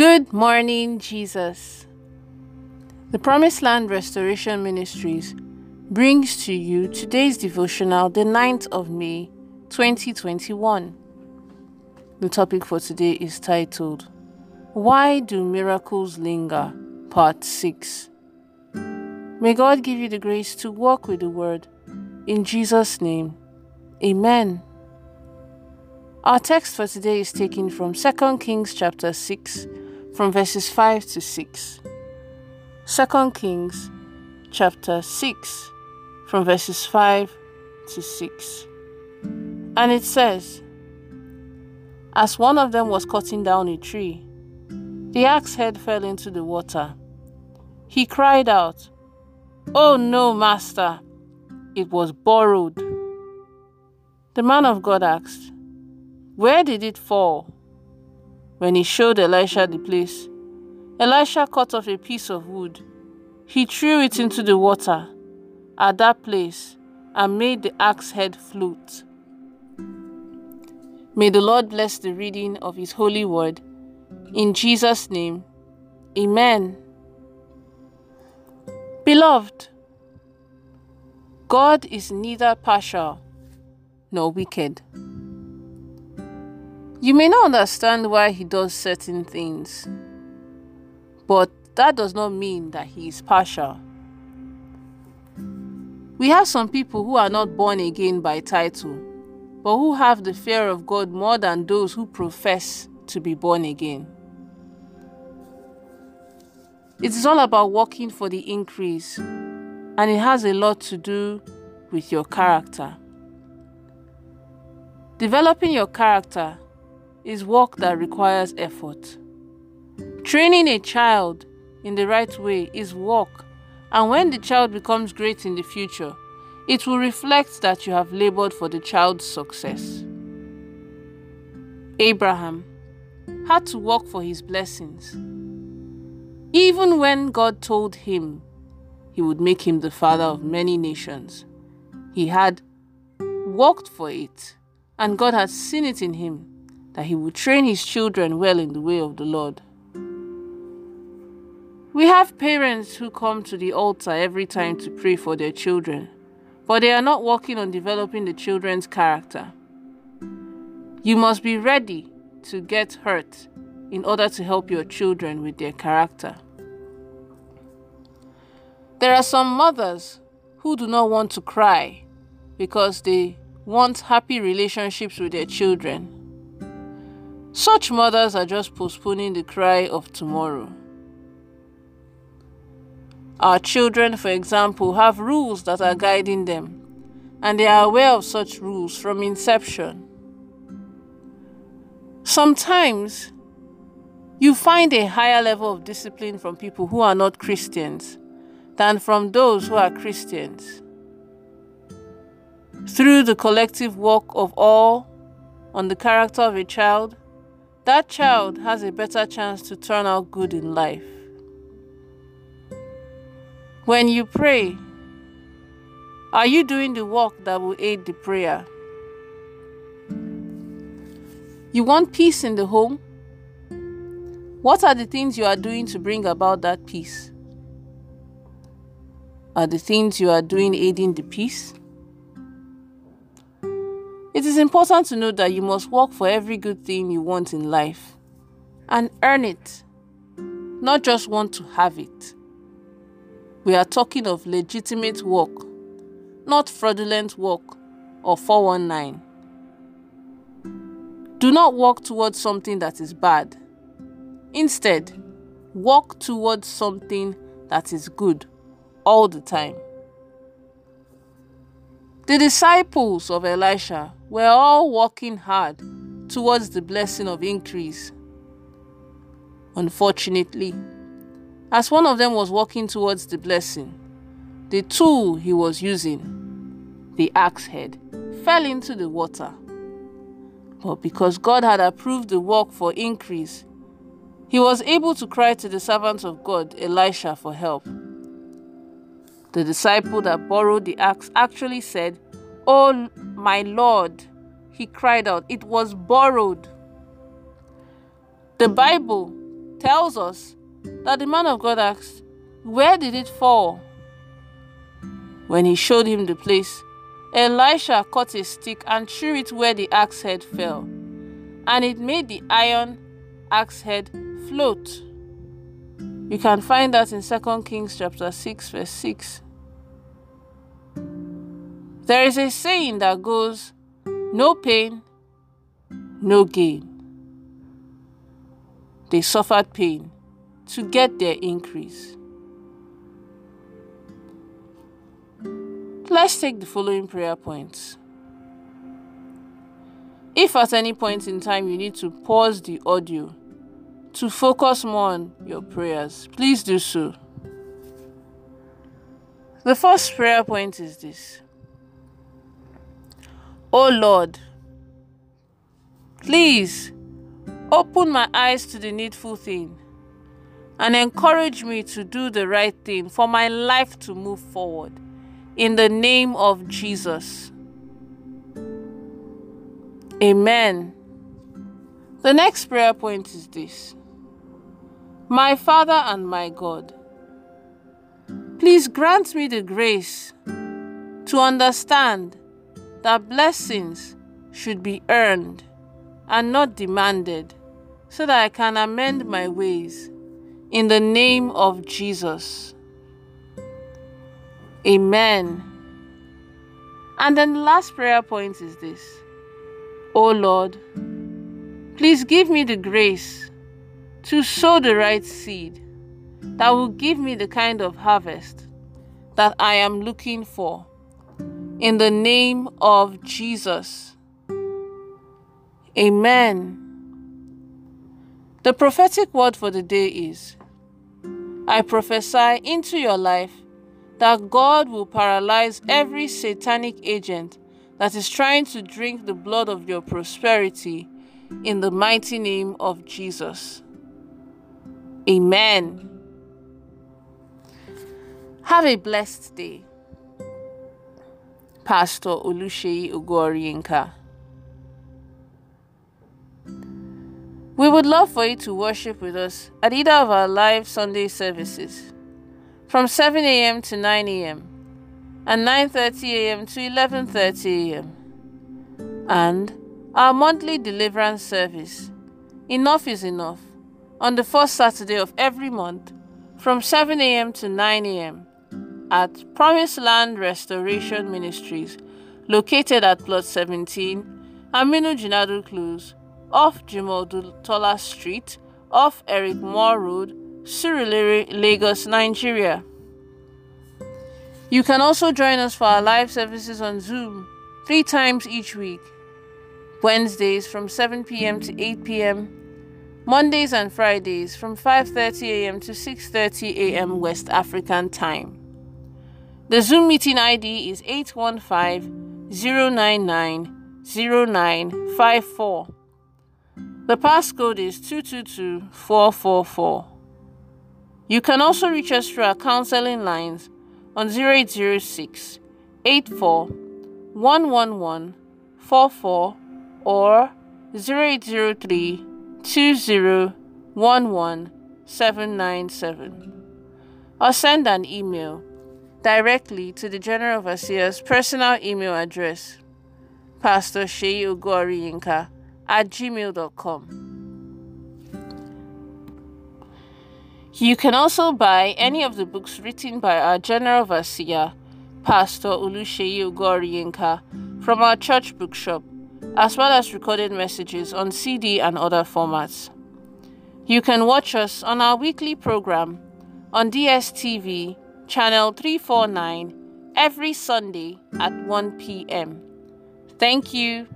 Good morning, Jesus. The Promised Land Restoration Ministries brings to you today's devotional, the 9th of May, 2021. The topic for today is titled, Why Do Miracles Linger? Part 6. May God give you the grace to walk with the Word. In Jesus' name, Amen. Our text for today is taken from 2 Kings chapter 6, from verses 5 to 6. 2 Kings chapter 6, from verses 5 to 6. And it says, As one of them was cutting down a tree, the axe head fell into the water. He cried out, Oh no, master! It was borrowed. The man of God asked, Where did it fall? When he showed Elisha the place, Elisha cut off a piece of wood. He threw it into the water at that place and made the axe head float. May the Lord bless the reading of his holy word. In Jesus' name, Amen. Beloved, God is neither partial nor wicked. You may not understand why he does certain things, but that does not mean that he is partial. We have some people who are not born again by title, but who have the fear of God more than those who profess to be born again. It is all about working for the increase, and it has a lot to do with your character. Developing your character is work that requires effort. Training a child in the right way is work, and when the child becomes great in the future, it will reflect that you have labored for the child's success. Abraham had to work for his blessings. Even when God told him he would make him the father of many nations, he had worked for it, and God had seen it in him that he would train his children well in the way of the Lord. We have parents who come to the altar every time to pray for their children, but they are not working on developing the children's character. You must be ready to get hurt in order to help your children with their character. There are some mothers who do not want to cry because they want happy relationships with their children. Such mothers are just postponing the cry of tomorrow. Our children, for example, have rules that are guiding them, and they are aware of such rules from inception. Sometimes you find a higher level of discipline from people who are not Christians than from those who are Christians. Through the collective work of all on the character of a child, that child has a better chance to turn out good in life. When you pray, are you doing the work that will aid the prayer? You want peace in the home? What are the things you are doing to bring about that peace? Are the things you are doing aiding the peace? It is important to know that you must work for every good thing you want in life and earn it, not just want to have it. We are talking of legitimate work, not fraudulent work or 419. Do not work towards something that is bad. Instead, work towards something that is good all the time. The disciples of Elisha were all working hard towards the blessing of increase. Unfortunately, as one of them was walking towards the blessing, the tool he was using, the axe head, fell into the water. But because God had approved the work for increase, he was able to cry to the servant of God, Elisha, for help. The disciple that borrowed the axe actually said, Oh, my Lord, he cried out, it was borrowed. The Bible tells us that the man of God asked, Where did it fall? When he showed him the place, Elisha caught a stick and threw it where the axe head fell, and it made the iron axe head float. You can find that in 2 Kings chapter 6 verse 6. There is a saying that goes, no pain, no gain. They suffered pain to get their increase. Let's take the following prayer points. If at any point in time you need to pause the audio to focus more on your prayers, please do so. The first prayer point is this Oh Lord, please open my eyes to the needful thing and encourage me to do the right thing for my life to move forward. In the name of Jesus. Amen. The next prayer point is this My Father and my God, please grant me the grace to understand that blessings should be earned and not demanded so that I can amend my ways in the name of Jesus. Amen. And then the last prayer point is this Oh Lord, please give me the grace to sow the right seed that will give me the kind of harvest that I am looking for in the name of Jesus. Amen. The prophetic word for the day is I prophesy into your life that God will paralyze every satanic agent that is trying to drink the blood of your prosperity in the mighty name of Jesus. Amen. Have a blessed day. Pastor Oluseyi Ogoriyinka. We would love for you to worship with us at either of our live Sunday services from 7 a.m. to 9 a.m. and 9:30 a.m. to 11:30 a.m. and our monthly deliverance service Enough is enough on the first Saturday of every month from 7 a.m. to 9 a.m at Promised Land Restoration Ministries, located at Plot 17, Aminu Jinadu Close, off Jimoh Odutola Street, off Eric Moore Road, Surulere, Lagos, Nigeria. You can also join us for our live services on Zoom three times each week. Wednesdays from 7 p.m. to 8 p.m. Mondays and Fridays from 5:30 a.m. to 6:30 a.m. West African Time. The Zoom meeting ID is 815 099 0954. The passcode is 222444. You can also reach us through our counseling lines on 0806 84 111 44 or 0803 20 797 or send an email directly to the General Overseer's personal email address, Pastor Shei Ogoriyinka at gmail.com. You can also buy any of the books written by our General Overseer, Pastor Oluseyi Ogoriyinka, from our church bookshop, as well as recorded messages on CD and other formats. You can watch us on our weekly program on DSTV channel 349 every Sunday at 1 p.m. Thank you.